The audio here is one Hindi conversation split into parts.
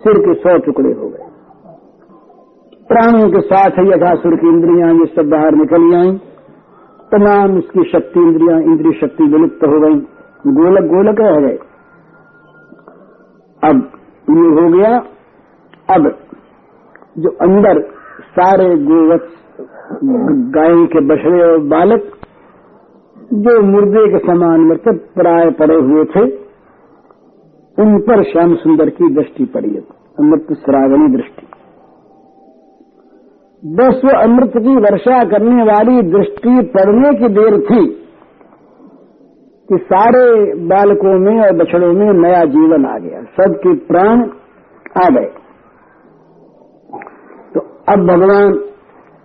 सिर के सौ टुकड़े हो गए। प्राणों के साथ ही यथासुर की इंद्रियाँ ये सब बाहर निकल आई। तमाम इसकी शक्ति इंद्रियाँ, इंद्रिय शक्ति विलुप्त हो गई। गोलक गोलक रह गए। अब ये हो गया। अब जो अंदर सारे गोवत्स, गाय के बछड़े और बालक, जो मुर्दे के समान मतलब प्राय पड़े हुए थे उन पर श्याम सुंदर की दृष्टि पड़ी अमृत श्रावणी दृष्टि। बस वो अमृत की वर्षा करने वाली दृष्टि पड़ने की देर थी कि सारे बालकों में और बछड़ों में नया जीवन आ गया, सबके प्राण आ गए। तो अब भगवान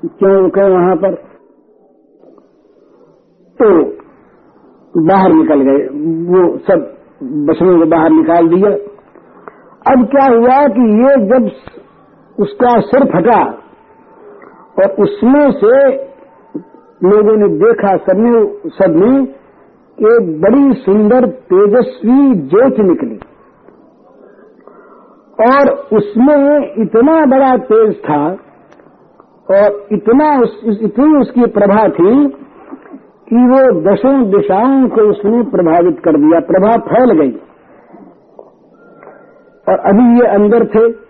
क्यों रुके वहाँ पर? तो बाहर निकल गए, वो सब बछड़ों को बाहर निकाल दिया। अब क्या हुआ कि ये जब उसका सिर फटा और उसमें से लोगों ने देखा सबने सबने एक बड़ी सुंदर तेजस्वी ज्योत निकली। और उसमें इतना बड़ा तेज था और इतना उस, इतनी उसकी प्रभा थी कि वो दसों दिशाओं को उसने प्रभावित कर दिया, प्रभा फैल गई। और अभी ये अंदर थे।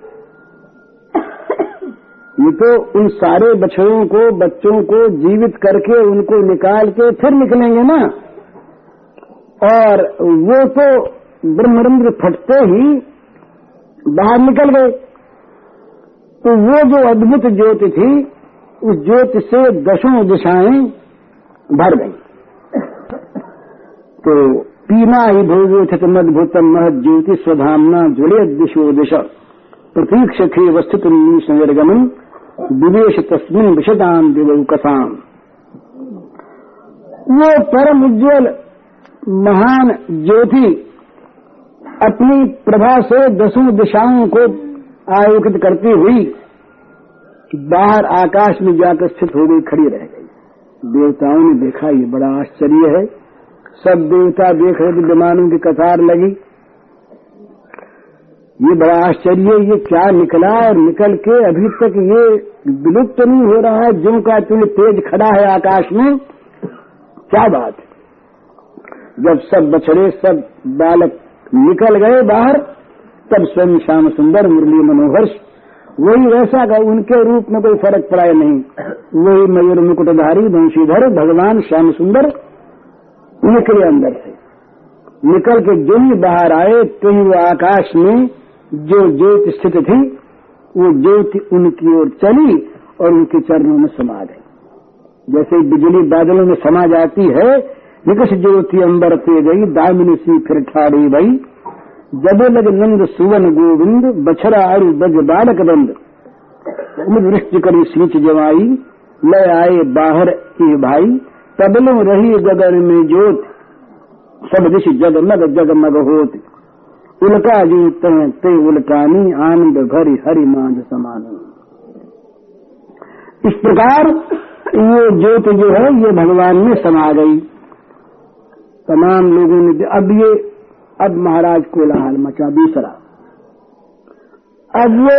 ये तो उन सारे बछड़ों को, बच्चों को जीवित करके उनको निकाल के फिर निकलेंगे ना। और वो तो ब्रह्मरंद्र फटते ही बाहर निकल गए। तो वो जो अद्भुत ज्योति थी, उस ज्योति से दसों दिशाएँ भर गई। तो पीना ही भोगोचित मदभूतम महद ज्योति स्वधामना जुड़े दिशो दिशा। प्रतीक्ष थे वस्तुत निर्गमन विवेश तस्मिन विशदान दिवकसाम वो परम उज्ज्वल, महान ज्योति अपनी प्रभा से दसों दिशाओं को आयोजित करती हुई बाहर आकाश में जाकर स्थित हो गई खड़ी रह गई। देवताओं ने देखा, ये बड़ा आश्चर्य है। सब देवता देख रहे विमानों की कतार लगी। ये बड़ा आश्चर्य ये क्या निकला और निकल के अभी तक ये विलुप्त तो नहीं हो रहा है जो का तुम्हें तेज खड़ा है आकाश में। क्या बात जब सब बछड़े, सब बालक निकल गए बाहर, तब स्वयं श्याम सुंदर, मुरली मनोहर वही वैसा का उनके रूप में कोई फ़र्क पड़ा नहीं? वही मयूर मुकुटधारी वंशीधर भगवान श्याम सुंदर निकले अंदर से। निकल के जो ही बाहर आए तो ही वो आकाश में जो ज्योति स्थित थी, वो ज्योति उनकी ओर चली और उनके चरणों में समा गई। जैसे बिजली बादलों में समा जाती है, निकष ज्योति अंबर पे गई, दामिनी सी फिर ठाड़ी भई जबे लग नंद सुवन गोविंद बछरा अरु बज बालक बंद। वृष्टि करी सींच जवाई ले आए बाहर ए भाई। तबलो रही गगन में जोत सब दिश जगमग जगमग होत। उल्का जी ते उल्कानी, आनंद भरी हरि मांझ समान। इस प्रकार ये ज्योत जो है, ये भगवान में समा गई। तमाम लोगों ने, अब ये अब महाराज कोलाहल मचा दूसरा। अब वो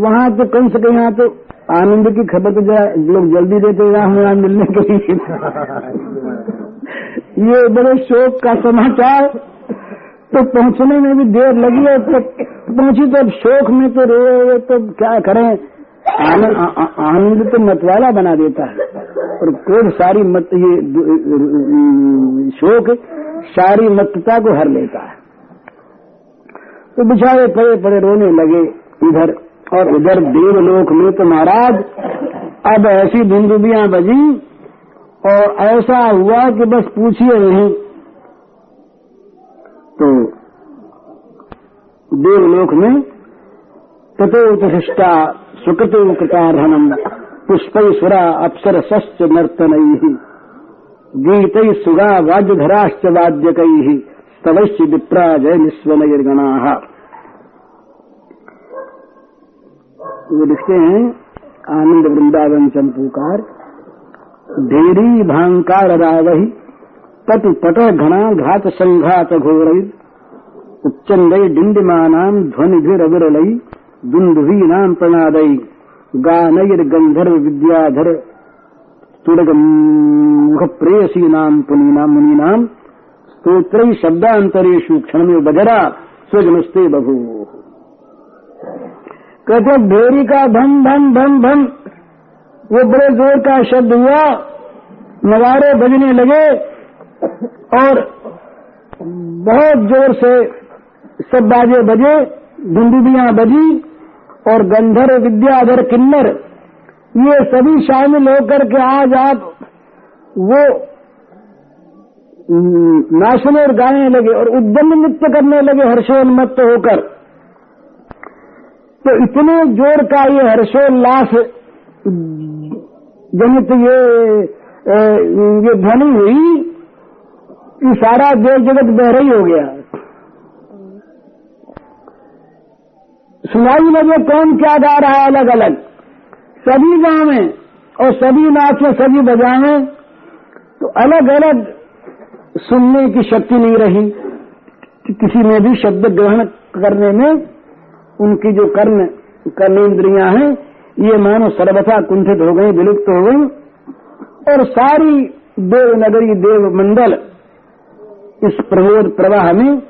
वहाँ तो कम से कम यहाँ तो आनंद की खबर तो लोग जल्दी देते राम राम मिलने के लिए। ये बड़े शोक का समाचार। तो पहुँचने में भी देर लगी है तो पहुँची तो अब शोक में तो रो रहे तो क्या करें? आनंद आनंद तो मतवाला बना देता है। और क्रोध सारी मत, ये शोक, सारी मतता को हर लेता है। तो बिछाए पड़े पड़े रोने लगे इधर और उधर देवलोक में तो महाराज, अब ऐसी धुंदुबियाँ बजी और ऐसा हुआ कि बस पूछिए नहीं। तो देवलोक में तथो उत्कृष्टा सुकृतो कृतार्हणम पुष्पैश्वरा अप्सर सश्च नर्तन, गीत सुगा वाद्यधराश्च वाद्यक स्तवश्च विप्रा जय निस्वनगणा वो लिखते हैं, आनंद वृंदावन चंपूकार ढेरी भांकार रावही तट पट घना घात संघात घोर उच्चंदय डिंडिमानाम ध्वनि भी रविरलई दुंदुभी नाम गंधर्व विद्याधर तुरग मुख प्रेयसी नाम पुनी नाम स्त्रोत्र शब्दांतरेशु क्षण में बजरा स्वजनस्ते बभू कहते, भेरी का धम धम धम धम वो बड़े ज़ोर का शब्द हुआ नगारे बजने लगे और बहुत ज़ोर से सब बाजे बजे धुंदुबियाँ बजी और गंधर्व विद्याधर किन्नर, ये सभी शामिल होकर के आज आप वो नाचने और गाने लगे और उद्यम नृत्य करने लगे हर्षोन्मत्त होकर। तो इतने ज़ोर का ये हर्षोल्लास, जनित ये ये ध्वनि हुई कि सारा देव जगत बह रही हो गया। सुनाई लगे कौन क्या गा रहा है अलग अलग सभी गाँव और सभी नाचे, सभी बजावे तो अलग अलग सुनने की शक्ति नहीं रही। कि किसी में भी शब्द ग्रहण करने में उनकी जो कर्ण कर्मेंद्रियाँ हैं, ये मानो सर्वथा कुंठित हो गई, विलुप्त हो गई। और सारी देवनगरी देव मंडल इस प्रबोध प्रवाह में,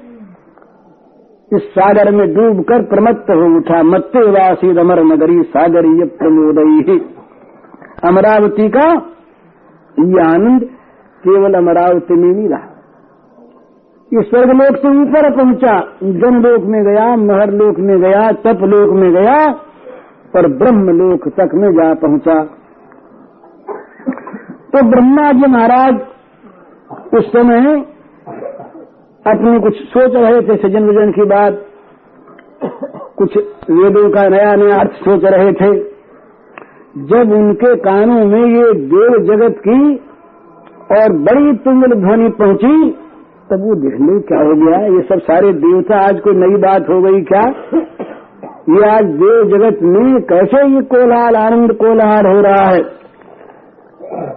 इस सागर में डूबकर प्रमत्त हो उठा। मत्ते वासी अमर नगरी सागरीय प्रमोदयी। अमरावती का ये आनंद केवल अमरावती में नहीं रहा। ये स्वर्गलोक से ऊपर पहुँचा जनलोक में गया, महरलोक में गया, तपलोक में गया, और ब्रह्मलोक तक में जा पहुँचा। तो ब्रह्मा जी महाराज उस समय अपने कुछ सोच रहे थे, सजन वज़न की बात। कुछ वेदों का नया नया अर्थ सोच रहे थे। जब उनके कानों में ये देव जगत की और बड़ी तुंगल ध्वनि पहुँची, तब वो देखने क्या हो गया, ये सब सारे देवता, आज कोई नई बात हो गई क्या? ये आज देव जगत में कैसे ये कोलाहल, आनंद कोलाहल हो रहा है?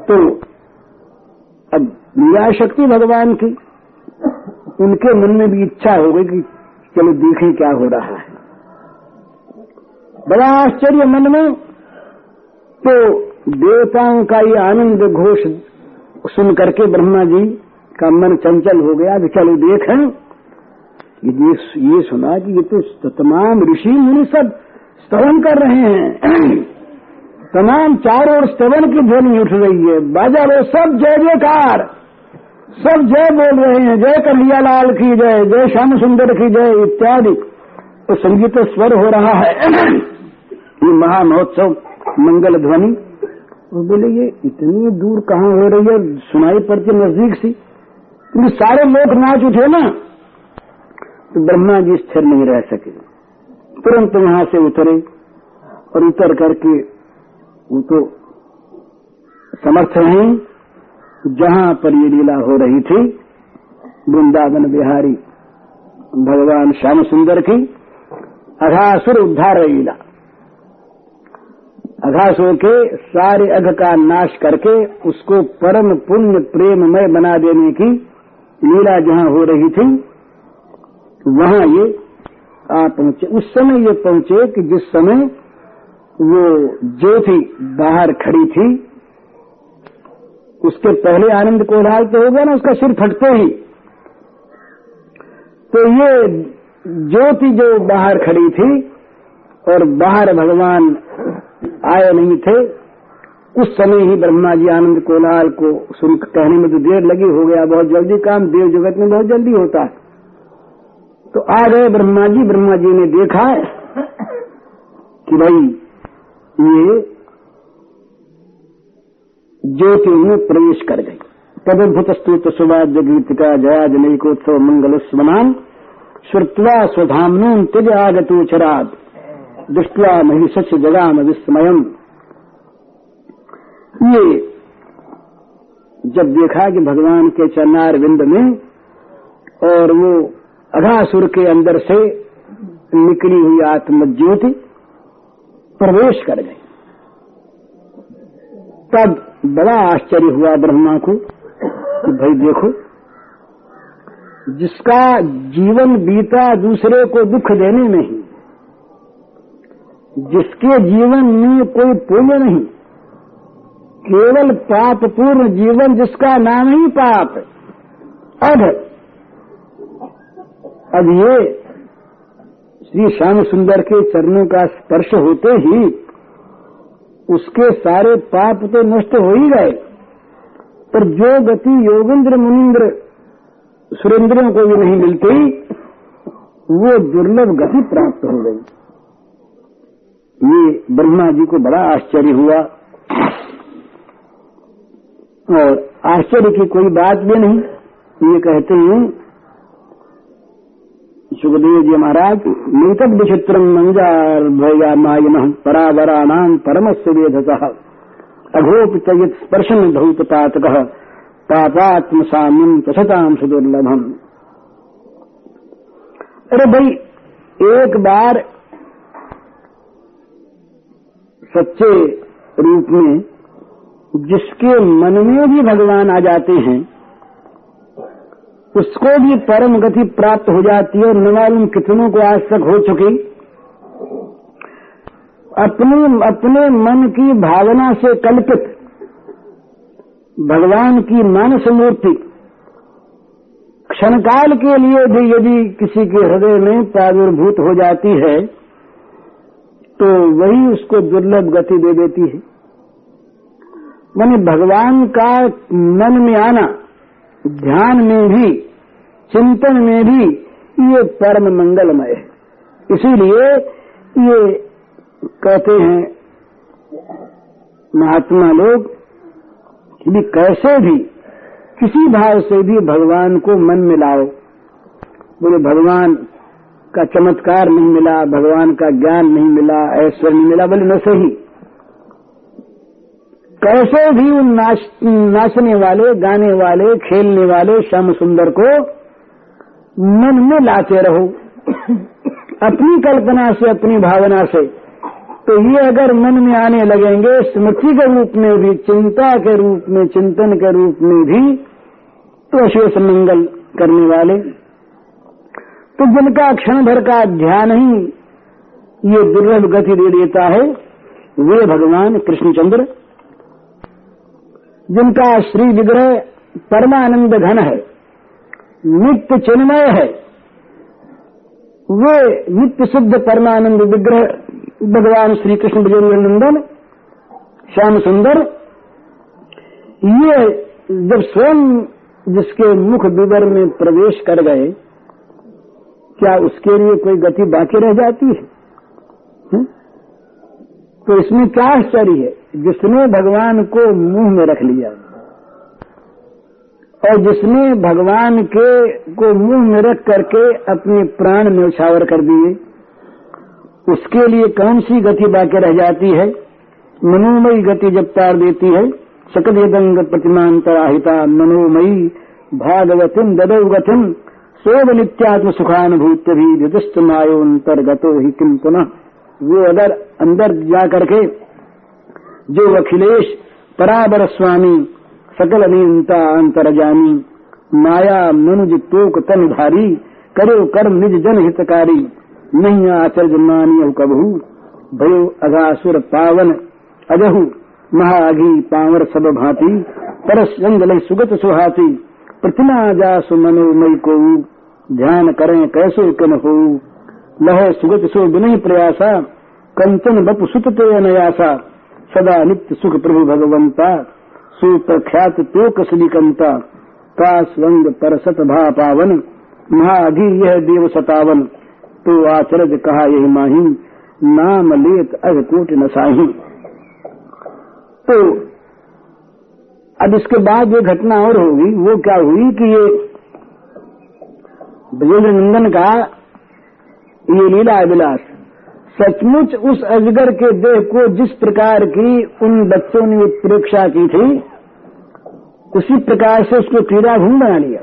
तो अब लीला शक्ति भगवान की, उनके मन में भी इच्छा हो गई कि चलो देखें क्या हो रहा है। बड़ा आश्चर्य मन में तो देवताओं का ये आनंद घोष सुन करके ब्रह्मा जी का मन चंचल हो गया चलो देखें। ये ये सुना कि ये तो तमाम ऋषि मुनि सब स्तवन कर रहे हैं। तमाम चारों ओर स्तवन की ध्वनि उठ रही है। बाजा वो सब जय जयकार। सब जय बोल रहे हैं, जय कन्हैया लाल की जय जय श्याम सुंदर की जय, इत्यादि। तो संगीत स्वर हो रहा है। ये महामहोत्सव मंगल ध्वनि वो बोले, ये इतनी दूर कहाँ हो रही है? सुनाई पड़ती नज़दीक सी। क्योंकि सारे लोग नाच उठे ना। तो ब्रह्मा जी स्थिर नहीं रह सके। तुरंत वहाँ से उतरे और उतर करके वो तो समर्थ हैं जहाँ पर ये लीला हो रही थी, वृंदावन बिहारी, भगवान श्याम सुंदर की अघासुर उद्धार लीला। अघासुर के सारे अघ का नाश करके उसको परम पुण्य प्रेममय बना देने की लीला जहाँ हो रही थी, वहाँ ये आ पहुँचे। उस समय ये पहुँचे कि जिस समय वो ज्योति बाहर खड़ी थी, उसके पहले आनंद कोलाहल तो होगा ना, उसका सिर फटते ही। तो ये ज्योति जो बाहर खड़ी थी और बाहर भगवान आए नहीं थे, उस समय ही ब्रह्मा जी आनंद कोलाल को सुन कहने में तो देर लगी, हो गया बहुत जल्दी काम, देव जगत में बहुत जल्दी होता है। तो आ गए ब्रह्मा जी ब्रह्मा जी ने देखा है कि भाई, ये ज्योति में प्रवेश कर गई तदुत स्तूत सुभाष जगीतिका जया जनकोत्सव मंगल स्मनान श्रुत्वा स्वधामनून तिज आगतोचराद दृष्टवा महिषस्य जगाम विस्मयम ये जब देखा कि भगवान के चरणार विंद में और वो अघासुर के अंदर से निकली हुई आत्मज्योति प्रवेश कर गई। तब बड़ा आश्चर्य हुआ ब्रह्मा को कि भाई देखो, जिसका जीवन बीता दूसरे को दुख देने में ही जिसके जीवन में कोई पुण्य नहीं, केवल पाप पूर्ण जीवन जिसका नाम ही पाप अब अब ये श्री श्याम सुंदर के चरणों का स्पर्श होते ही उसके सारे पाप तो नष्ट हो ही गए। पर जो गति योगेंद्र मुनिंद्र सुरेंद्रों को भी नहीं मिलती, वो दुर्लभ गति प्राप्त हो गई। ये ब्रह्मा जी को बड़ा आश्चर्य हुआ। और आश्चर्य की कोई बात भी नहीं, ये कहते हैं, सुखदेव जी महाराज नैतद विचित्रम मंजार भया मायन परावराणाम परमस्य वेधत। अघोपित स्पर्शन धौतपातक पापात्म साम्यम तथताम सुदुर्लभम। अरे भाई, एक बार सच्चे रूप में जिसके मन में भी भगवान आ जाते हैं, उसको भी परम गति प्राप्त हो जाती है और मालूम कितनों को आज तक हो चुकी। अपने अपने मन की भावना से कल्पित भगवान की मानस मूर्ति क्षणकाल के लिए भी यदि किसी के हृदय में प्रादुर्भूत हो जाती है तो वही उसको दुर्लभ गति दे देती है। मैंने भगवान का मन में आना, ध्यान में भी, चिंतन में भी ये परम मंगलमय है। इसीलिए ये कहते हैं, महात्मा लोग, कि कैसे भी, किसी भाव से भी भगवान को मन में लाओ। बोले, भगवान का चमत्कार नहीं मिला भगवान का ज्ञान नहीं मिला ऐश्वर्य नहीं मिला बोले न सही। कैसे भी उन नाच, नाचने वाले गाने वाले खेलने वाले श्याम सुंदर को मन में लाते रहो। अपनी कल्पना से अपनी भावना से। तो ये अगर मन में आने लगेंगे स्मृति के रूप में भी चिंता के रूप में चिंतन के रूप में भी तो अशेष मंगल करने वाले तो जिनका क्षण भर का ध्यान ही ये दुर्लभ गति दे देता है, वे भगवान कृष्णचंद्र, जिनका श्री विग्रह परमानंद घन है, नित्य चिन्मय है, वे नित्य सिद्ध परमानंद विग्रह भगवान श्री कृष्ण विजेंद्र नंदन श्याम सुंदर, ये जब स्वयं जिसके मुख विवर में प्रवेश कर गए क्या उसके लिए कोई गति बाकी रह जाती है? हुँ? तो इसमें क्या आश्चर्य है? जिसने भगवान को मुँह में रख लिया और जिसने भगवान के को मुँह में रख करके अपने प्राण न्यौछावर कर दिए, उसके लिए कौन सी गति बाकी रह जाती है? मनोमयी गति जब तार देती है, सकल यदंग प्रतिमांतराहिता, मनोमयी भागवतिम ददौ गतिम सोब नित्यात्म सुखानुभूत भी विदिष्ट मायोन्तर्गतो ही किम पुनः? वो अगर अंदर जा करके जो अखिलेश पराबर स्वामी सकल नियंता अंतरजानी, माया, मनुज, तोक, तन धारी, करो कर्म निज जन हितकारी नहीं आचर्य मानिय कबहू, भयो अघासुर पावन, अजहू महाघी पावर सब भांति, परस जंगल सुगत सुहाती, प्रतिमा जासु मनोमय को ध्यान करें, कैसे कन हो? लह सुगत सो विनय प्रयासा, कंचन बप सुत ते अनयासा, सदा नित्य सुख प्रभु भगवंता, सुप्रख्यात तो कसलिकंता काश वंग पर सत भा पावन, महाघी यह देव सतावन तो आचरज कहा यही माही, नाम लेत अग कोट नसाही तो अब इसके बाद जो घटना और होगी, वो क्या हुई कि ये ब्रजेंद्र नंदन का ये लीला विलास सचमुच उस अजगर के देह को जिस प्रकार की उन बच्चों ने उत्प्रेक्षा की थी, उसी प्रकार से उसको क्रीड़ा भूम बना लिया।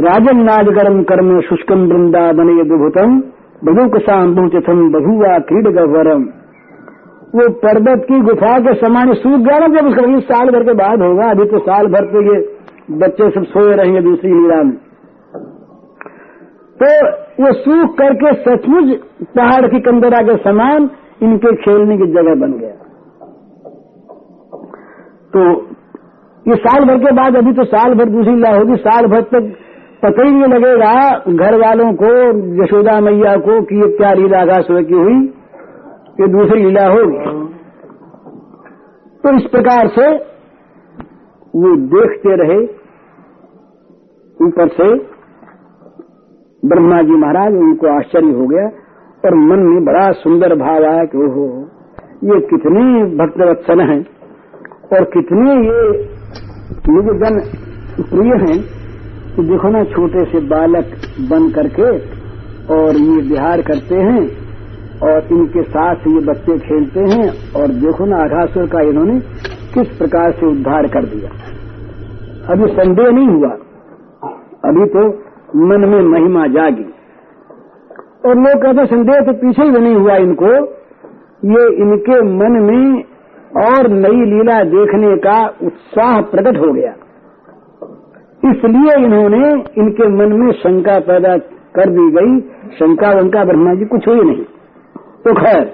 राजन नाजगरम कर्म शुष्कम वृंदा वृंदावन विभुतम बधुक बहुचथम बहुआ क्रीड गरम वो पर्वत की गुफा के समान सूख गया ना जब उसका साल भर के बाद होगा, अभी तो साल भर के ये बच्चे सब सोए रहेंगे दूसरी लीला में। तो वो सूख करके सचमुच पहाड़ की कंदरा के समान इनके खेलने की जगह बन गया। तो ये साल भर के बाद, अभी तो साल भर दूसरी लीला होगी साल भर तक पता ही नहीं लगेगा घर वालों को, यशोदा मैया को कि ये क्या लीला आकाश की हुई, ये दूसरी लीला होगी। तो इस प्रकार से वो देखते रहे, ऊपर से ब्रह्मा जी महाराज, उनको आश्चर्य हो गया और मन में बड़ा सुंदर भाव आया कि ओहो, ये कितने भक्तवत्सल हैं और कितने ये निजगन प्रिय हैं कि देखो ना, छोटे से बालक बन करके और ये बिहार करते हैं और इनके साथ ये बच्चे खेलते हैं और देखो ना, आघासुर का इन्होंने किस प्रकार से उद्धार कर दिया। अभी संदेह नहीं हुआ। अभी तो मन में महिमा जागी। और लोग कहते संदेह तो पीछे ही नहीं हुआ इनको। ये इनके मन में और नई लीला देखने का उत्साह प्रकट हो गया। इसलिए इन्होंने इनके मन में शंका पैदा कर दी गई। शंका वंका ब्रह्मा जी कुछ हुई नहीं। तो खैर,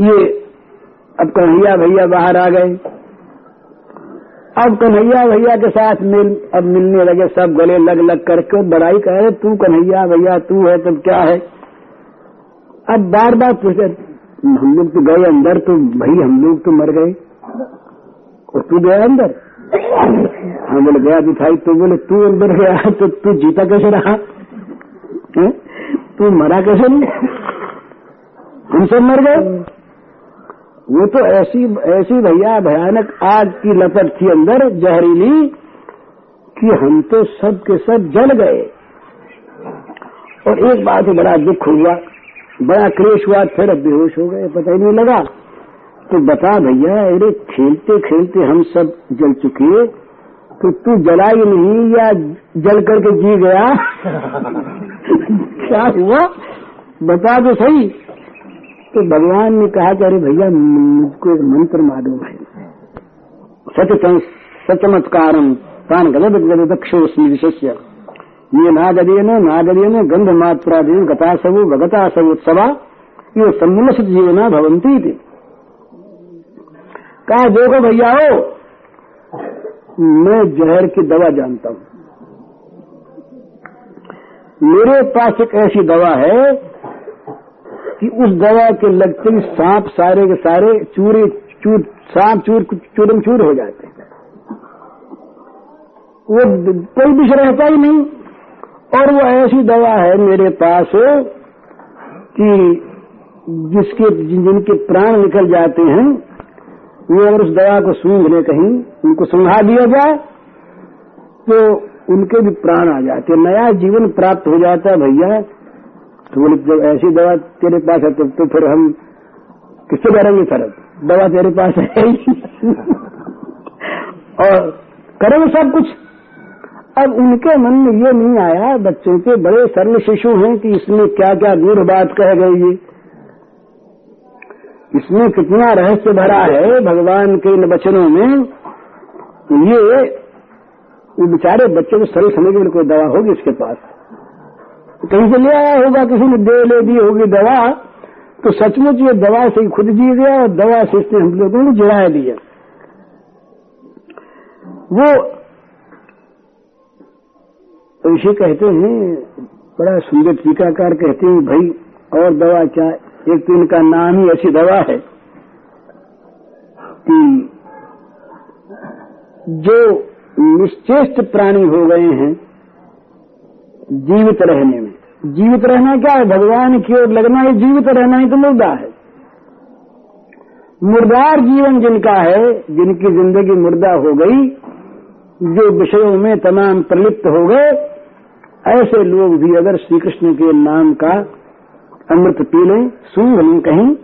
ये अब कन्हैया भैया बाहर आ गए। अब कन्हैया भैया के साथ मिल, अब मिलने लगे, सब गले लग लग करके बड़ाई कह रहे, तू कन्हैया भैया, तू है, तब क्या है? अब बार बार पूछे हम लोग तो गए अंदर तो भाई हम लोग तो मर गए। और तू गया अंदर? हम बोले, गया दिखाई तो बोले, तू अंदर गया तो तू जीता कैसे रहा? है? तू मरा कैसे नहीं हम सब मर गए। वो तो ऐसी ऐसी भैया भयानक आग की लपट थी अंदर, जहरीली, कि हम तो सब के सब जल गए। और एक बात बड़ा दुख हुआ, बड़ा क्लेश हुआ, फिर बेहोश हो गए, पता ही नहीं लगा। तो बता भैया, अरे खेलते खेलते हम सब जल चुके तो तू जला ही नहीं, या जल करके जी गया? क्या हुआ? बता तो सही। तो भगवान ने कहा कि अरे भैया, मुझको एक मंत्र मालूम है सच सचमत्कारम, तान गलत गलत दक्षोस्मी विशेष्य। ये नागदेन नागदेन गंध मात्रादेन गतासवु भगतासवोत्सवा ये सम्मलसित जीवना भवंती थी कहा, देखो भैया हो मैं जहर की दवा जानता हूँ। मेरे पास एक ऐसी दवा है कि उस दवा के लगते ही सांप सारे के सारे चूरे, चूर, सांप चूर, चूरम चूर हो जाते हैं। वो कोई विष रहता ही नहीं। और वो ऐसी दवा है मेरे पास कि जिसके, जिनके प्राण निकल जाते हैं, वो अगर उस दवा को सूंघ ले कहीं, उनको सुंघा दिया जाए तो उनके भी प्राण आ जाते नया जीवन प्राप्त हो जाता है भैया। तो बोले जब ऐसी दवा तेरे पास है तो, तो फिर हम किससे करेंगे फ़र्क? दवा तेरे पास है और करेंगे सब कुछ। अब उनके मन में ये नहीं आया बच्चों के बड़े सरल शिशु हैं कि इसमें क्या क्या दूर बात कह गई ये इसमें कितना रहस्य भरा है भगवान के इन वचनों में। ये वो बेचारे बच्चों को सरल समझ में कोई दवा होगी इसके पास? कहीं से ले आया होगा, किसी ने दे ले दी होगी दवा तो सचमुच ये दवा से ही खुद जी गया और दवा से इसने हम लोगों को जुड़ा दिया। वो तो कहते हैं, बड़ा सुंदर टीकाकार कहते हैं, भाई, और दवा क्या, एक तो इनका नाम ही ऐसी दवा है कि जो निश्चेष्ट प्राणी हो गए हैं जीवित रहने में। जीवित रहना क्या है? भगवान की ओर लगना है, जीवित रहना ही तो मुर्दा है। मुर्दार जीवन जिनका है, जिनकी ज़िंदगी मुर्दा हो गई, जो विषयों में तमाम प्रलिप्त हो गए, ऐसे लोग भी अगर श्री कृष्ण के नाम का अमृत पी लें सूंघ लें कहीं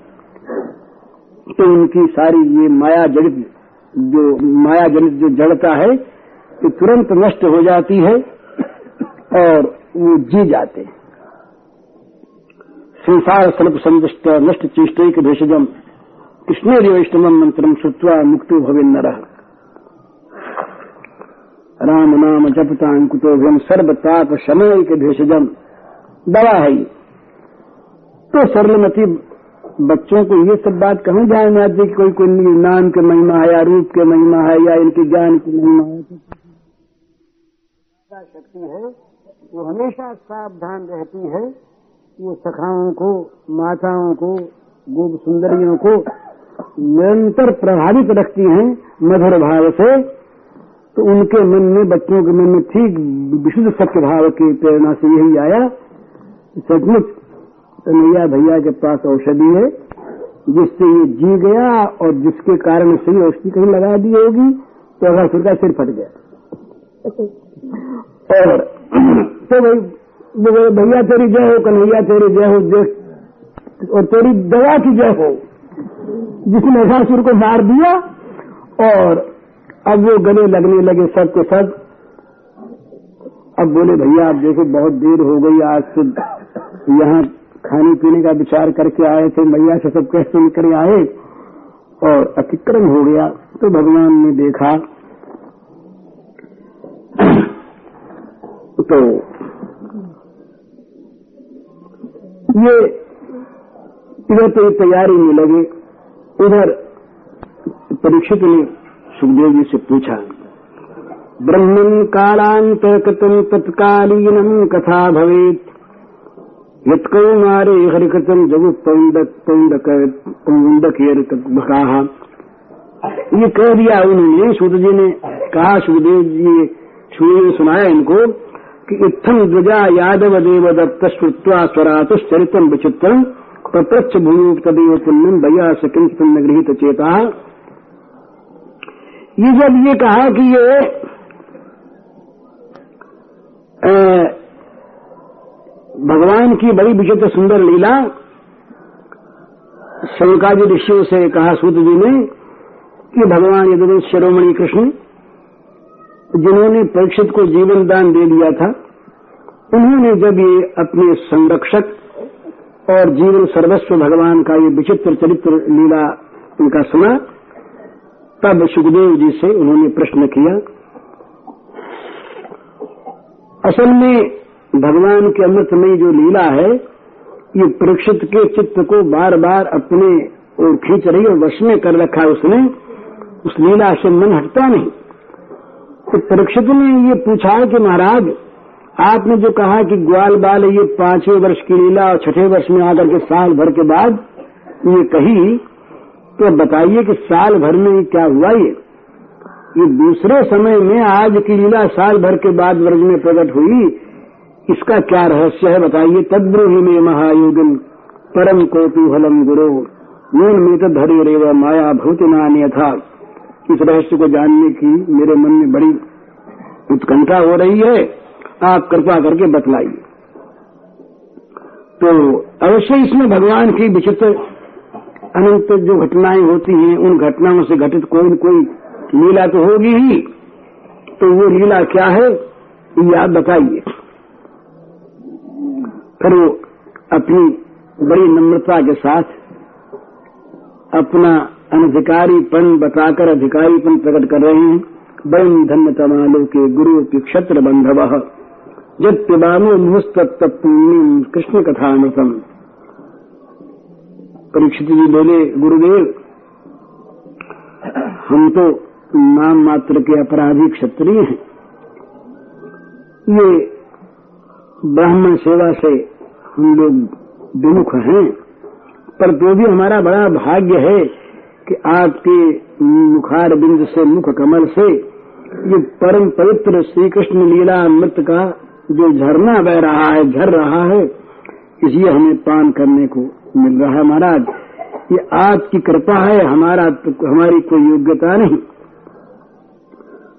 तो उनकी सारी ये माया जड़ित जो माया जनित जो जड़ता है, ये तुरंत नष्ट हो जाती है। और वो जी जाते संसार स्वल्प संदुष्ट नष्ट चेष्टैक भेषजम। कृष्ण वैष्णव मंत्रम श्रुत्वा मुक्तो भवे नर। राम नाम जपता अंकुतो भ्यम सर्वताप समय के भेषजम। दवा है तो सरलमती बच्चों को ये सब बात कहीं जाए में आती कि कोई कोई नाम के महिमा है या रूप के महिमा है या इनके ज्ञान की महिमा है? शक्ति है? वो हमेशा सावधान रहती है वो सखाओं को माताओं को गोप सुंदरियों को निरंतर प्रभावित रखती हैं मधुर भाव से। तो उनके मन में बच्चों के मन में ठीक विशुद्ध सत्य भाव की प्रेरणा से यही आया सचमुच कन्हैया भैया के पास औषधि है जिससे ये जी गया और जिसके कारण से औषधि कहीं लगा दी होगी तो अगर का सिर फट गया। और तो भाई भैया तेरी जय हो, कन्हैया तेरी जय हो और तेरी दया की जय हो। जिसने महिषासुर को मार दिया, और अब वो गले लगने लगे सब के सब। अब बोले, भैया, आप देखो, बहुत देर हो गई, आज से यहाँ खाने पीने का विचार करके आए थे, मैया से सब कैसे निकल आए, और अतिक्रम हो गया। तो भगवान ने देखा तो ये इधर तो तैयारी में लगे। उधर परीक्षित ने सुखदेव जी से पूछा ब्रह्मन कालांतरकृतम तत्कालीनम कथा भवेत। यत्कौमारे हरिकृतम जगु पौंडक पौंडक ये कह दिया उन्होंने। सूत जी ने कहा, सुखदेव जी सूर्य ने सुनाया इनको। कि इत्थम ध्वजा यादव देव दत्त श्रुत्वा स्वरातुश्चरितम विचित्रम प्रत्यक्ष भूमि तदेव पुण्यम भैया सकिन गृहित चेता। ये जब ये कहा कि ये भगवान की बड़ी विचित्र सुंदर लीला शंकाजी ऋषियों से कहा सूत जी ने कि भगवान यदि शिरोमणि कृष्ण जिन्होंने परीक्षित को जीवन दान दे दिया था, उन्होंने जब ये अपने संरक्षक और जीवन सर्वस्व भगवान का ये विचित्र चरित्र लीला उनका सुना, तब सुखदेव जी से उन्होंने प्रश्न किया, असल में भगवान के अमृतमयी जो लीला है, ये परीक्षित के चित्त को बार बार अपने और खींच रही और वश में कर रखा उसने, उस लीला से मन हटता नहीं। तो परीक्षित ने ये पूछा कि महाराज, आपने जो कहा कि ग्वाल बाल ये पाँचवें वर्ष की लीला और छठे वर्ष में आकर के साल भर के बाद ये कही तो बताइए कि साल भर में क्या हुआ ये? ये दूसरे समय में आज की लीला साल भर के बाद वर्ज में प्रकट हुई, इसका क्या रहस्य है बताइए? तद्रोही में महायोगन, परम कोतूहलम गुरो। नून में धरे रेव माया भूति नान्य था इस रहस्य को जानने की मेरे मन में बड़ी उत्कंठा हो रही है। आप कृपा करके बतलाइए। तो अवश्य इसमें भगवान की विचित्र अनंत जो घटनाएँ होती हैं, उन घटनाओं से घटित कोई न कोई लीला तो होगी ही। तो वो लीला क्या है, ये आप बताइए। फिर वो अपनी बड़ी नम्रता के साथ अपना अनधिकारीपन बताकर अधिकारीपन प्रकट कर रहे हैं। बम धन्य तमालो के गुरु के क्षत्र बंधव। जब पिबानो मुस्तत्पुण्यम कृष्ण कथामृतम परीक्षित जी बोले, गुरुदेव, हम तो नाम मात्र के अपराधी क्षत्रिय हैं। ये ब्राह्मण सेवा से हम लोग विमुख हैं, पर तो भी हमारा बड़ा भाग्य है कि आपके मुखार बिंद से मुख कमल से ये परम पवित्र श्री कृष्ण लीला अमृत का जो झरना बह रहा है झर रहा है इसलिए हमें पान करने को मिल रहा है महाराज। ये आपकी कृपा है हमारा तो, हमारी कोई योग्यता नहीं।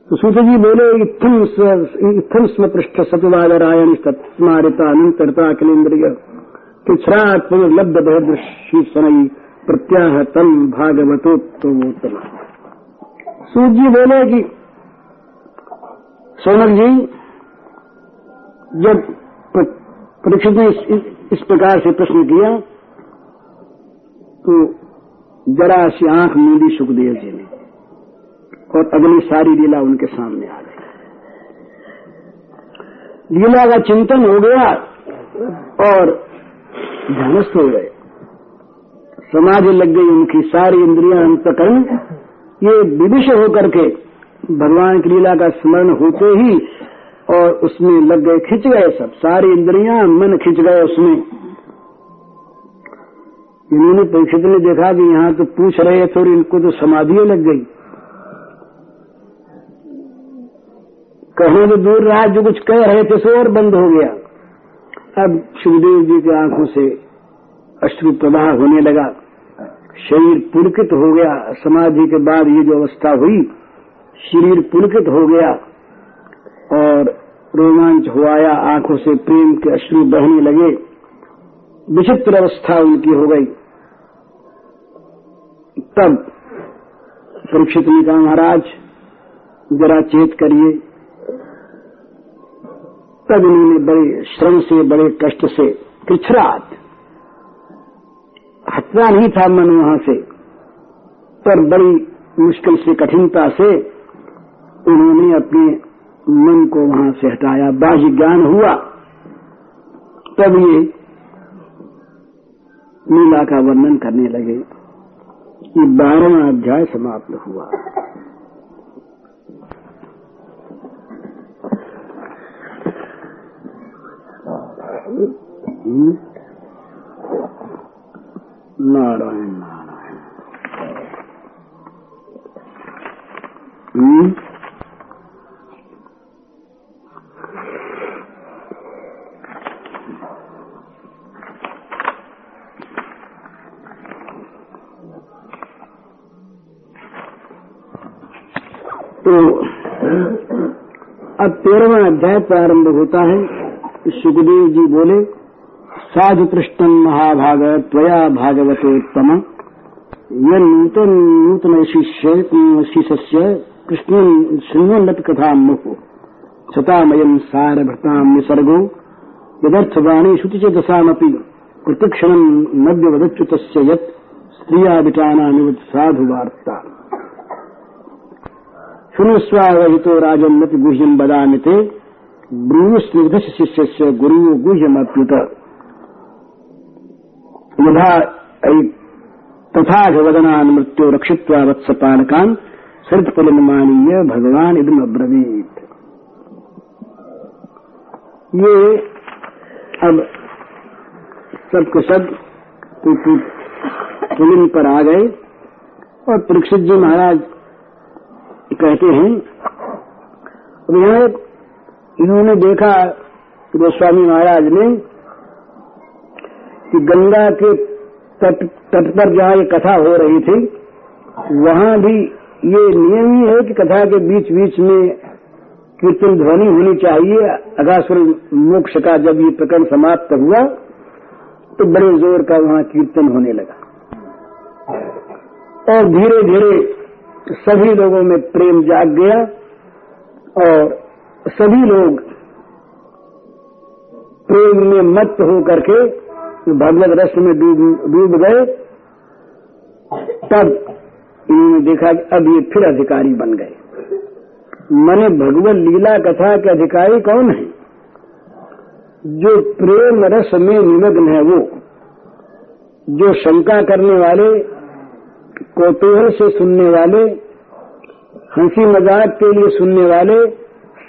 तो सूत जी बोले इत्थम स्म पृष्ठ सतवादरायण तत्मारिता अनंतरता अखिलेन्द्रिय पिछरात लब्ध बहदृशी सनई। प्रत्याह तम भागवतोत्तमोत्तम। सूत जी बोले कि, सोनक जी, जब परीक्षित ने इस प्रकार से प्रश्न किया तो जरा सी आँख मूंदी सुखदेव जी ने और अगली सारी लीला उनके सामने आ गई। लीला का चिंतन हो गया और ध्यानस्थ हो गए। समाधि लग गई उनकी, सारी इंद्रियाँ अंतकरण ये विविष होकर के भगवान की लीला का स्मरण होते ही और उसमें लग गए, खिंच गए सब। सारी इंद्रियाँ, मन खिंच गए उसमें। इन्होंने परीक्षित ने देखा कि यहाँ तो पूछ रहे थे और इनको तो समाधि लग गई। कहने तो दूर रहा, जो कुछ कह रहे थे, सो और बंद हो गया। अब सुखदेव जी की आँखों से अश्रु प्रवाह होने लगा। शरीर पुलकित हो गया। समाधि के बाद ये जो अवस्था हुई, शरीर पुलकित हो गया और रोमांच हो आया। आँखों से प्रेम के अश्रु बहने लगे। विचित्र अवस्था उनकी हो गई। तब परीक्षित ने कहा, महाराज, जरा चेत करिए। तब इन्होंने बड़े श्रम से, बड़े कष्ट से कृछरात हटना नहीं था मन वहाँ से, पर बड़ी मुश्किल से, कठिनता से उन्होंने अपने मन को वहाँ से हटाया। बाह्य ज्ञान हुआ, तब ये लीला का वर्णन करने लगे। ये बारहवा अध्याय समाप्त हुआ। नारायण नारायण। हम्म? तो अब तेरहवा अध्याय प्रारंभ होता है। सुखदेव जी बोले साधु पृष्ठम महाभाग, त्वया भागवतोत्तम ये नूतन नूतन शिष्य शिष्य कृष्ण शृण्वन्नत कथा मुह। सतामयम सारभृताम निसर्गो यदर्थवाणी श्रुति च दशामपि प्रतिक्षण नव्य वदच्युत यत् स्त्रिया विटानामिव साधु वार्ता शुनुस्वावहितो राजन्नति गुह्यम बदामि ते ब्रूस्निग्ध शिष्य से गुरु गुह्यमप्युत। यथा तथा वदनान मृत्यु रक्षित्वा वत्सपालकान सरितफलमानीय भगवान इदम अब्रवीत। ये अब सबके सब पुलिन पर आ गए और परीक्षित जी महाराज कहते हैं, अब यहाँ इन्होंने देखा गोस्वामी महाराज ने कि गंगा के तट तट पर जहाँ ये कथा हो रही थी, वहाँ भी ये नियम ही है कि कथा के बीच बीच में कीर्तन ध्वनि होनी चाहिए। अगासुर मोक्ष का जब ये प्रकरण समाप्त हुआ तो बड़े ज़ोर का वहाँ कीर्तन होने लगा। और धीरे धीरे सभी लोगों में प्रेम जाग गया और सभी लोग प्रेम में मत हो करके भगवत रस में डूब डूब गए, तब इन्होंने देखा कि अब ये फिर अधिकारी बन गए। मैंने भगवत लीला कथा के अधिकारी कौन है? जो प्रेम रस में निमग्न है वो। जो शंका करने वाले, कौतूहल से सुनने वाले, हँसी मज़ाक के लिए सुनने वाले,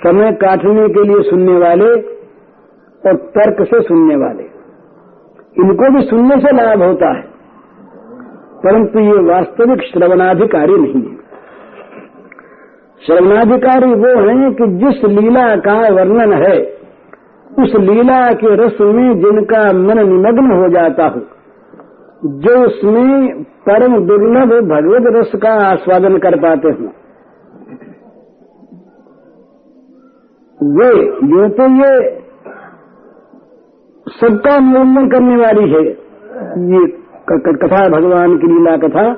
समय काटने के लिए सुनने वाले और तर्क से सुनने वाले। इनको भी सुनने से लाभ होता है। परंतु ये वास्तविक श्रवणाधिकारी नहीं है। श्रवणाधिकारी वो हैं कि जिस लीला का वर्णन है, उस लीला के रस में जिनका मन निमग्न हो जाता हो, जो उसमें परम दुर्लभ भगवत रस का आस्वादन कर पाते हों। वे, जो तो ये सबका अवलंबन करने वाली है। ये कथा, भगवान की लीला कथा,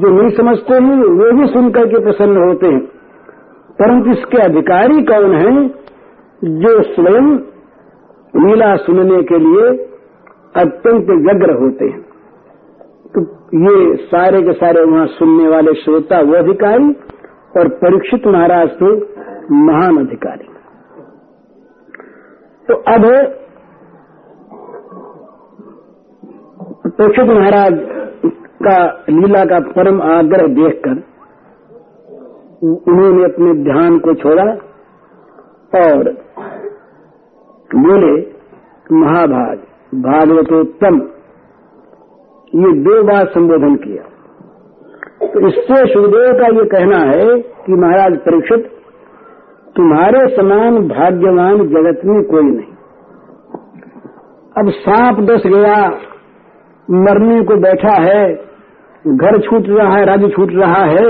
जो नहीं समझते हैं, वे भी सुनकर के प्रसन्न होते हैं। परंतु इसके अधिकारी कौन हैं, जो स्वयं लीला सुनने के लिए अत्यंत व्यग्र होते हैं? तो ये सारे के सारे वहाँ सुनने वाले श्रोता, वो अधिकारी और परीक्षित महाराज थे महान अधिकारी। तो अब परीक्षित महाराज का लीला का परम आग्रह देखकर उन्होंने अपने ध्यान को छोड़ा और बोले, महाभाग, भागवतोत्तम, ये दो बार संबोधन किया। तो इससे सुखदेव का ये कहना है कि महाराज परीक्षित, तुम्हारे समान भाग्यवान जगत में कोई नहीं। अब सांप डस गया मरने को बैठा है घर छूट रहा है राज्य छूट रहा है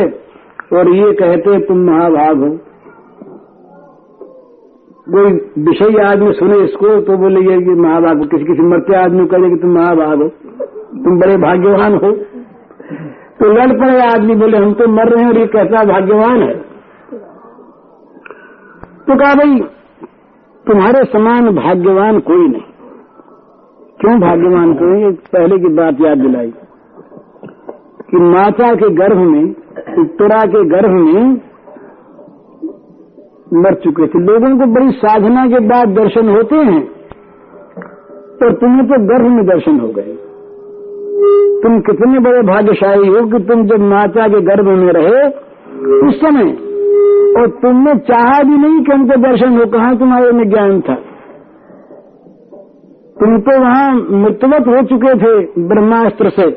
और ये कहते तुम महाभाग हो। कोई विषय आदमी सुने इसको तो बोले ये, ये महाभाग हो। किसी किसी मरते आदमी कहे कि तुम महाभाग हो तुम बड़े भाग्यवान हो। तो लड़ पड़े आदमी बोले हम तो मर रहे हैं और ये कहता भाग्यवान है। तो कहा भाई तुम्हारे समान भाग्यवान कोई नहीं। क्यों भाग्यवान कोई पहले की बात याद दिलाई? कि माता के गर्भ में उत्तरा के गर्भ में मर चुके थे। लोगों को बड़ी साधना के बाद दर्शन होते हैं और तुम्हें तो गर्भ में दर्शन हो गए। तुम कितने बड़े भाग्यशाली हो कि तुम जब माता के गर्भ में रहे उस समय, और तुमने चाहा भी नहीं कि हमको दर्शन हो, कहा तुम्हारे में ज्ञान था? तुम तो वहाँ मृतवत हो चुके थे ब्रह्मास्त्र से।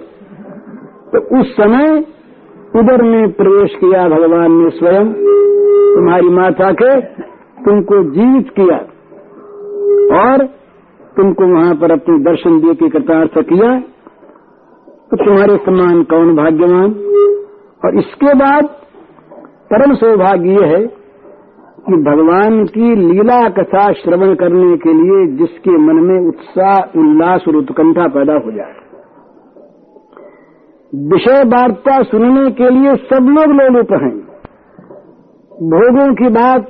तो उस समय उधर में प्रवेश किया भगवान ने स्वयं, तुम्हारी माता के, तुमको जीवित किया और तुमको वहाँ पर अपने दर्शन दे के कृतार्थ किया। तो तुम्हारे समान कौन भाग्यवान? और इसके बाद परम सौभाग्य ये है कि भगवान की लीला कथा श्रवण करने के लिए जिसके मन में उत्साह, उल्लास और उत्कंठा पैदा हो जाए। विषय वार्ता सुनने के लिए सब लोग लोलुप हैं। भोगों की बात,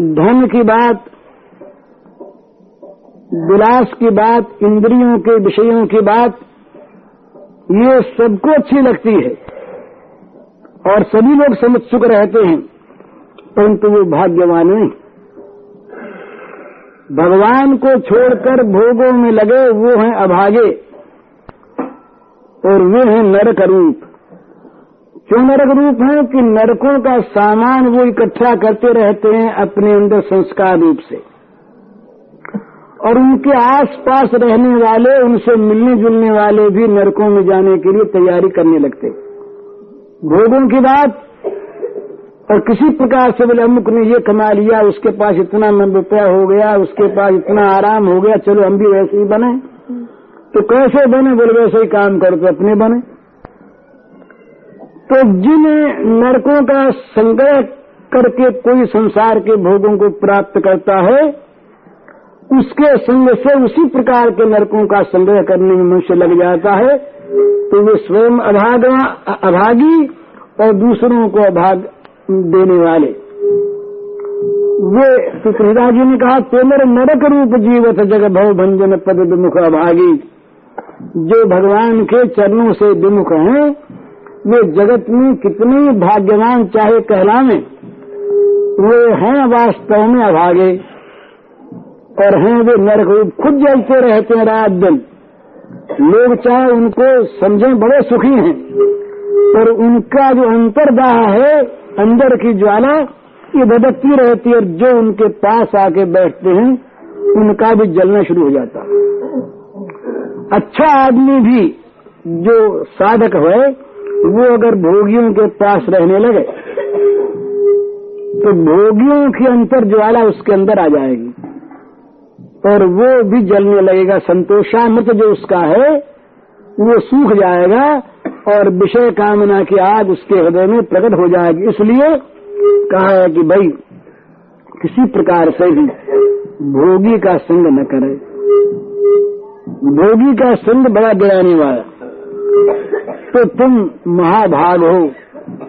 धन की बात, विलास की बात, इंद्रियों के विषयों की बात, ये सबको अच्छी लगती है। और सभी लोग समझ चुके रहते हैं। परंतु वो भाग्यवान नहीं भगवान को छोड़कर भोगों में लगे वो हैं अभागे और वे हैं नरक रूप। क्यों नरक रूप है? कि नरकों का सामान वो इकट्ठा करते रहते हैं अपने अंदर संस्कार रूप से। और उनके आसपास रहने वाले, उनसे मिलने जुलने वाले भी नरकों में जाने के लिए तैयारी करने लगते। भोगों की बात और किसी प्रकार से बोले, अमुक ने ये कमा लिया, उसके पास इतना रुपया हो गया, उसके पास इतना आराम हो गया, चलो हम भी वैसे ही बने। तो कैसे बने? बोले, वैसे ही काम करो तो अपने बने। तो जिन नरकों का संग्रह करके कोई संसार के भोगों को प्राप्त करता है, उसके संग से उसी प्रकार के नरकों का संग्रह करने में मनुष्य लग जाता है। तो वे स्वयं अभाग, अभागी और दूसरों को अभाग देने वाले। वे सुप्रदा जी ने कहा तेमर नरक रूप जीवत जग भव भंजन पद विमुख अभागी। जो भगवान के चरणों से विमुख हैं, वे जगत में कितने भाग्यवान चाहे कहलावे, वे हैं वास्तव में अभागे। और हैं वे नरक रूप, खुद जलते रहते हैं रात दिन। लोग चाहे उनको समझे, बड़े सुखी हैं, पर उनका जो अंतरदाह है अंदर की ज्वाला, ये भटकती रहती है और जो उनके पास आके बैठते हैं, उनका भी जलना शुरू हो जाता अच्छा आदमी भी जो साधक है, वो अगर भोगियों के पास रहने लगे तो भोगियों की अंतर ज्वाला उसके अंदर आ जाएगी। और वो भी जलने लगेगा, संतोषामृत जो उसका है, वो सूख जाएगा और विषय कामना की आग उसके हृदय में प्रकट हो जाएगी। इसलिए कहा है कि भाई, किसी प्रकार से भी भोगी का संग न करे। भोगी का संग बड़ा गिराने वाला तो तुम महाभाग हो।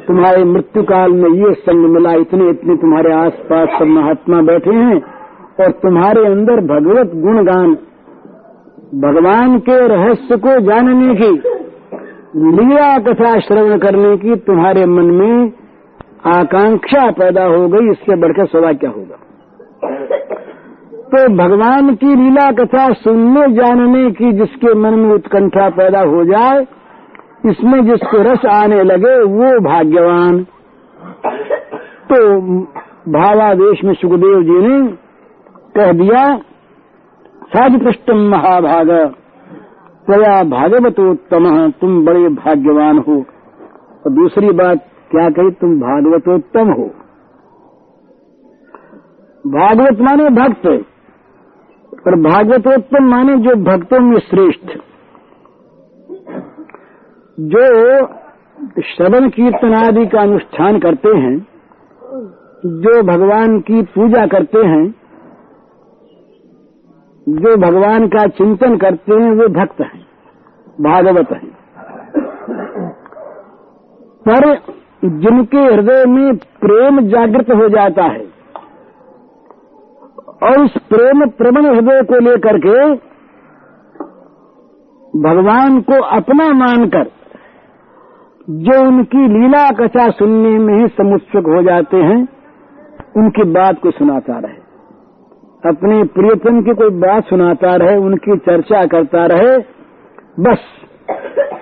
तुम्हारे मृत्यु काल में ये संग मिला, इतने इतने तुम्हारे आसपास सब महात्मा बैठे हैं और तुम्हारे अंदर भगवत गुणगान, भगवान के रहस्य को जानने की लीला कथा श्रवण करने की तुम्हारे मन में आकांक्षा पैदा हो गई, इससे बढ़कर सवा क्या होगा? तो भगवान की लीला कथा सुनने, जानने की जिसके मन में उत्कंठा पैदा हो जाए, इसमें जिसको रस आने लगे, वो भाग्यवान। तो भावादेश में सुखदेव जी ने कह दिया, साध पृष्ठम महाभाग। तया भागवतोत्तम, तुम बड़े भाग्यवान हो। और दूसरी बात, क्या कही तुम भागवतोत्तम हो? भागवत माने भक्त और भागवतोत्तम माने जो भक्तों में श्रेष्ठ। जो श्रवण कीर्तन आदि का अनुष्ठान करते हैं, जो भगवान की पूजा करते हैं जो भगवान का चिंतन करते हैं, वे भक्त हैं, भागवत हैं। पर जिनके हृदय में प्रेम जागृत हो जाता है, और उस प्रेम प्रबल हृदय को लेकर के भगवान को अपना मानकर जो उनकी लीला कथा सुनने में ही समुत्सुक हो जाते हैं, उनकी बात को सुनाता रहे। अपने प्रियतम की कोई बात सुनाता रहे, उनकी चर्चा करता रहे, बस।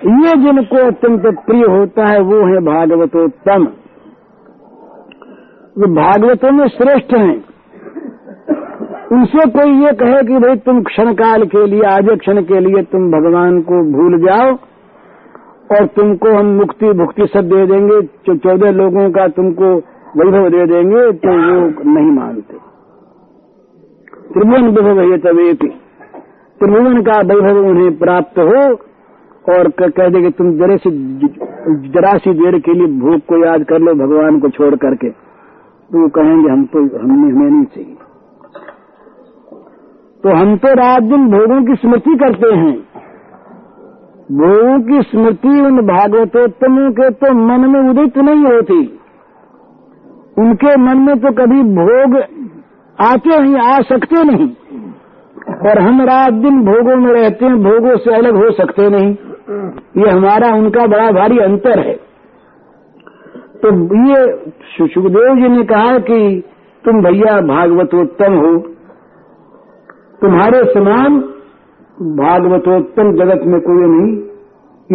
ये जिनको अत्यंत प्रिय होता है, वो है भागवतोत्तम। वो भागवतों में श्रेष्ठ हैं। उनसे कोई ये कहे कि भाई तुम क्षण काल के लिए, आज क्षण के लिए तुम भगवान को भूल जाओ, और तुमको हम मुक्ति भुक्ति सब दे देंगे चौदह लोगों का तुमको वैभव दे देंगे तो वो नहीं मानते। त्रिभुवन विभव तवेपी त्रिभुवन का वैभव उन्हें प्राप्त हो और कह दे कि तुम जरा सी जरा सी देर के लिए भूख को याद कर लो भगवान को छोड़ करके। तो कहेंगे, हम तो हमें हमें नहीं चाहिए। तो हम तो रात दिन भोगों की स्मृति करते हैं। भोगों की स्मृति उन भागवतोत्तमों के तो मन में उदित नहीं होती। उनके मन में तो कभी भोग आते नहीं आ सकते नहीं। और हम रात दिन भोगों में रहते हैं, भोगों से अलग हो सकते नहीं। ये हमारा, उनका बड़ा भारी अंतर है। तो ये सुखदेव जी ने कहा कि तुम भैया भागवतोत्तम हो। तुम्हारे समान भागवतोत्तम जगत में कोई नहीं।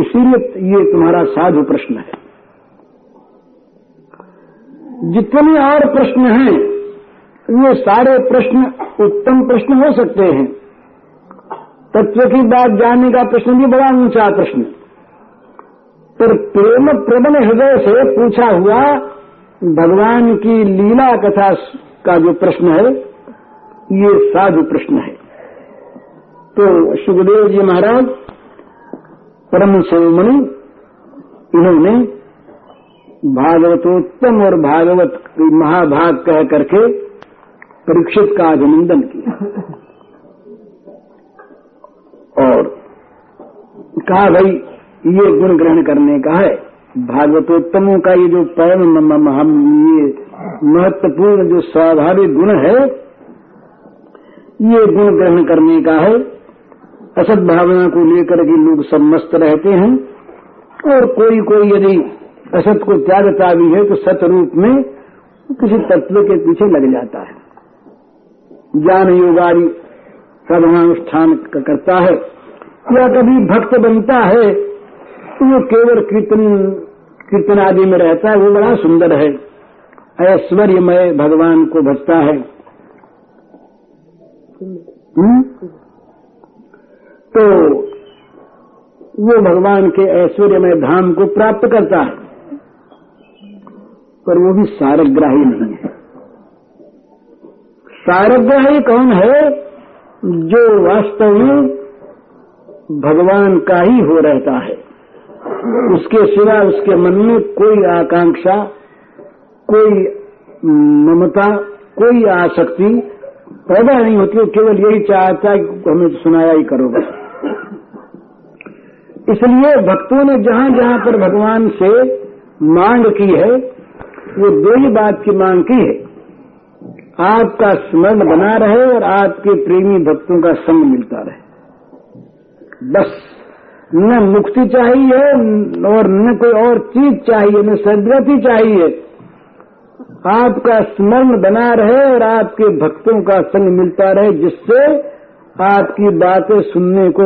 इसीलिए ये तुम्हारा साधु प्रश्न है। जितने और प्रश्न हैं ये सारे प्रश्न उत्तम प्रश्न हो सकते हैं। तत्व की बात जानने का प्रश्न भी बड़ा ऊँचा प्रश्न। पर प्रेम, प्रबल हृदय से पूछा हुआ भगवान की लीला कथा का जो प्रश्न है, ये साधु प्रश्न है। तो सुखदेव जी महाराज, परम शिवमणि इन्होंने भागवतोत्तम और भागवत महाभाग कह करके परीक्षित का अभिनंदन किया। और कहा, भाई, ये गुण ग्रहण करने का है। भागवतोत्तमों का ये जो परम हम, ये महत्वपूर्ण जो स्वाभाविक गुण है, ये गुण ग्रहण करने का है। असत भावना को लेकर के लोग सब मस्त रहते हैं। और कोई कोई यदि असत को त्यागता भी है तो सत रूप में किसी तत्व के पीछे लग जाता है। ज्ञान योगारी साधनानुष्ठान करता है। या कभी भक्त बनता है तो वो केवल कीर्तन कीर्तन आदि में रहता है, वो बड़ा सुंदर है। ऐश्वर्यमय भगवान को भजता है। हुँ? तो वो भगवान के ऐश्वर्यमय धाम को प्राप्त करता है। पर वो भी सारग्राही नहीं है। सारग्राही कौन है? जो वास्तव में भगवान का ही हो रहता है। उसके सिवा उसके मन में कोई आकांक्षा, कोई ममता, कोई आसक्ति पैदा नहीं होती केवल यही चाहता है कि हमें सुनाया ही करो बस। इसलिए भक्तों ने जहाँ जहाँ पर भगवान से मांग की है, वो दो ही बात की मांग की है। आपका स्मरण बना रहे और आपके प्रेमी भक्तों का संग मिलता रहे। बस, न मुक्ति चाहिए और न कोई और चीज़ चाहिए, न सदगति चाहिए। आपका स्मरण बना रहे और आपके भक्तों का संग मिलता रहे, जिससे आपकी बातें सुनने को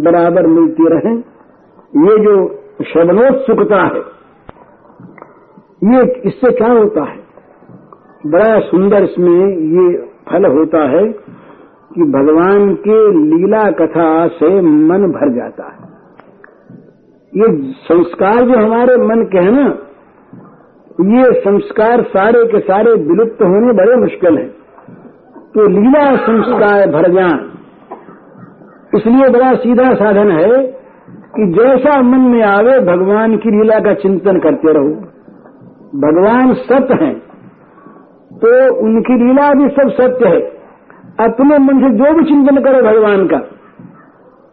बराबर मिलती रहे। ये जो श्रवणोत्सुकता है, ये इससे क्या होता है? बड़ा सुंदर इसमें ये फल होता है कि भगवान के लीला कथा से मन भर जाता है। ये संस्कार जो हमारे मन के हैं ना, ये संस्कार सारे के सारे विलुप्त होने बड़े मुश्किल हैं। तो लीला संस्कार भर जान। इसलिए बड़ा सीधा साधन है कि जैसा मन में आवे, भगवान की लीला का चिंतन करते रहो। भगवान सत्य हैं। तो उनकी लीला भी सब सत्य है। अपने मन से जो भी चिंतन करो भगवान का।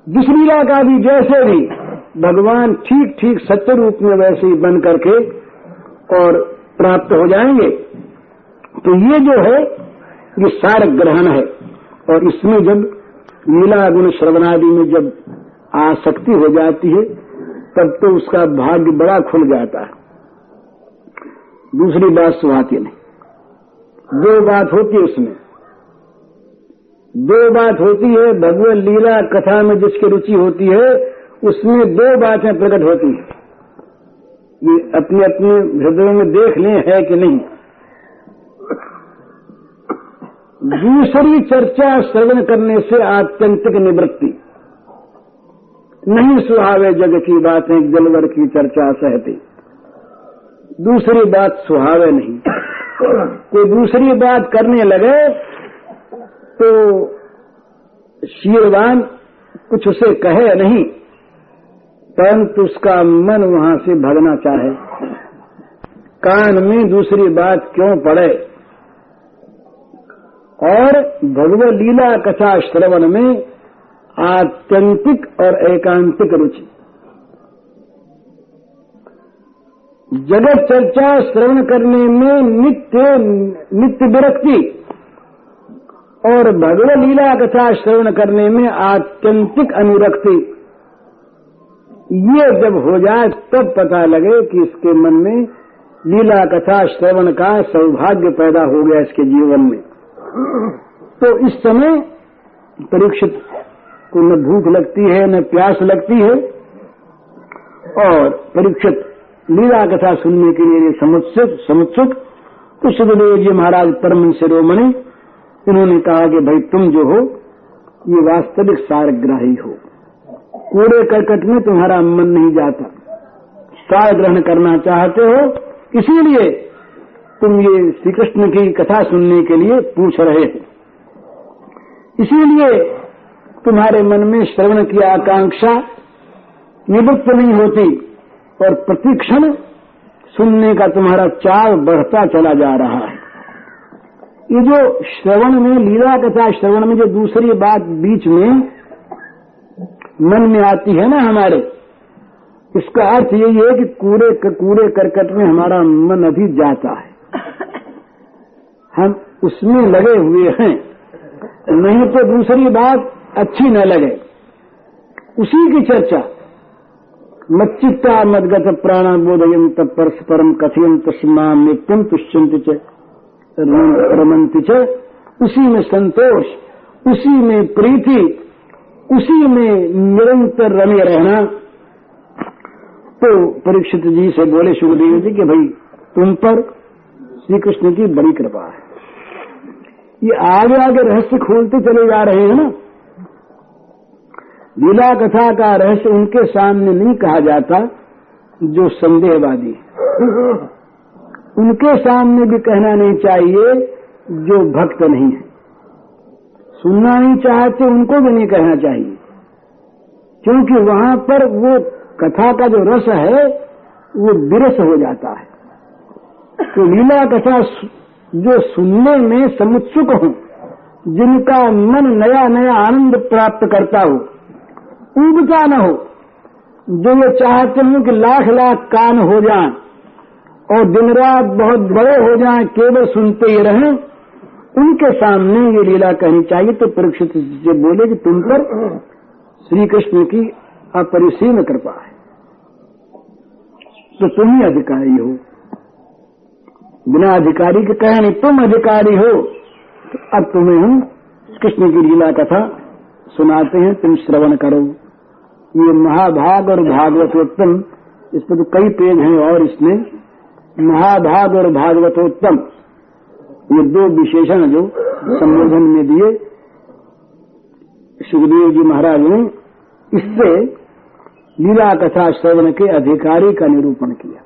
जिस लीला का भी जैसे भी, भगवान ठीक ठीक सत्य रूप में वैसे ही बन करके और प्राप्त हो जाएँगे तो ये जो है, ये सार ग्रहण है। और इसमें जब लीला गुण श्रवणादि में जब आसक्ति हो जाती है, तब तो उसका भाग्य बड़ा खुल जाता है। दूसरी बात सुहाती नहीं। दो बात होती है उसमें। दो बात होती है भगवत लीला कथा में जिसकी रुचि होती है, उसमें दो बातें प्रकट होती हैं। ये अपने अपने हृदयों में देख लें, है कि नहीं? दूसरी चर्चा श्रवण करने से आत्यंतिक निवृत्ति। नहीं सुहावे जग की बातें, जलवर की चर्चा सहती। दूसरी बात सुहावे नहीं। कोई दूसरी बात करने लगे तो शीरवान कुछ उसे कहे नहीं, परंतु उसका मन वहाँ से भगना चाहे। कान में दूसरी बात क्यों पड़े? और भगवत लीला कथा श्रवण में आत्यंतिक और एकांतिक रुचि। जगत चर्चा श्रवण करने में नित्य नित्य विरक्ति और भगवत लीला कथा श्रवण करने में आत्यंतिक अनुरक्ति। ये जब हो जाए, तब पता लगे कि इसके मन में लीला कथा श्रवण का सौभाग्य पैदा हो गया इसके जीवन में। तो इस समय परीक्षित को न भूख लगती है, न प्यास लगती है और परीक्षित लीला कथा सुनने के लिए समुत्सुक समुत्सुक। तो सुखदेव जी महाराज परम शिरोमणि इन्होंने कहा कि भाई तुम जो हो, ये वास्तविक सारग्राही हो। कूड़े करकट में तुम्हारा मन नहीं जाता। सार ग्रहण करना चाहते हो, इसीलिए तुम ये श्री कृष्ण की कथा सुनने के लिए पूछ रहे हो। इसीलिए तुम्हारे मन में श्रवण की आकांक्षा निवृत्त नहीं होती। और प्रतिक्षण सुनने का तुम्हारा चाव बढ़ता चला जा रहा है। ये जो श्रवण में, लीला कथा श्रवण में जो दूसरी बात बीच में मन में आती है ना हमारे, इसका अर्थ यही है कि कूड़े कूड़े करकट में हमारा मन अभी जाता है। हम उसमें लगे हुए हैं। नहीं तो दूसरी बात अच्छी न लगे। उसी की चर्चा मच्चित्ता मदगत प्राणाबोधयंत परस्परम कथयंत स्मा नित्यम तुष्यंत रमंत च उसी में संतोष, उसी में प्रीति, उसी में निरंतर रमे रहना। तो परीक्षित जी से बोले सुखदेव जी कि भाई, तुम पर श्री कृष्ण की बड़ी कृपा है। ये आगे आगे रहस्य खोलते चले जा रहे हैं ना? लीला कथा का रहस्य उनके सामने नहीं कहा जाता जो संदेहवादी उनके सामने भी कहना नहीं चाहिए जो भक्त नहीं है। सुनना नहीं चाहते उनको भी नहीं कहना चाहिए। क्योंकि वहाँ पर वो कथा का जो रस है वो विरस हो जाता है। तो लीला कथा जो सुनने में समुत्सुक हो जिनका मन नया नया आनंद प्राप्त करता हो उबता न हो, जो ये चाहते हो कि लाख लाख कान हो जाएँ और दिन रात बहुत बड़े हो जाएँ, केवल सुनते ही रहें, उनके सामने ये लीला कहनी चाहिए। तो परीक्षित से बोले कि तुम पर श्री कृष्ण की अपरिसीम कृपा है। तो तुम ही अधिकारी हो। बिना अधिकारी के कहे नहीं, तुम अधिकारी हो। तो अब तुम्हें हम कृष्ण की लीला कथा सुनाते हैं, तुम श्रवण करो। ये महाभाग और भागवतोत्तम इस पर तो कई पेज हैं और इसमें, महाभाग और भागवतोत्तम, ये दो विशेषण जो संबोधन में दिए। सुखदेव जी महाराज ने इससे लीला कथा श्रवण के अधिकारी का निरूपण किया।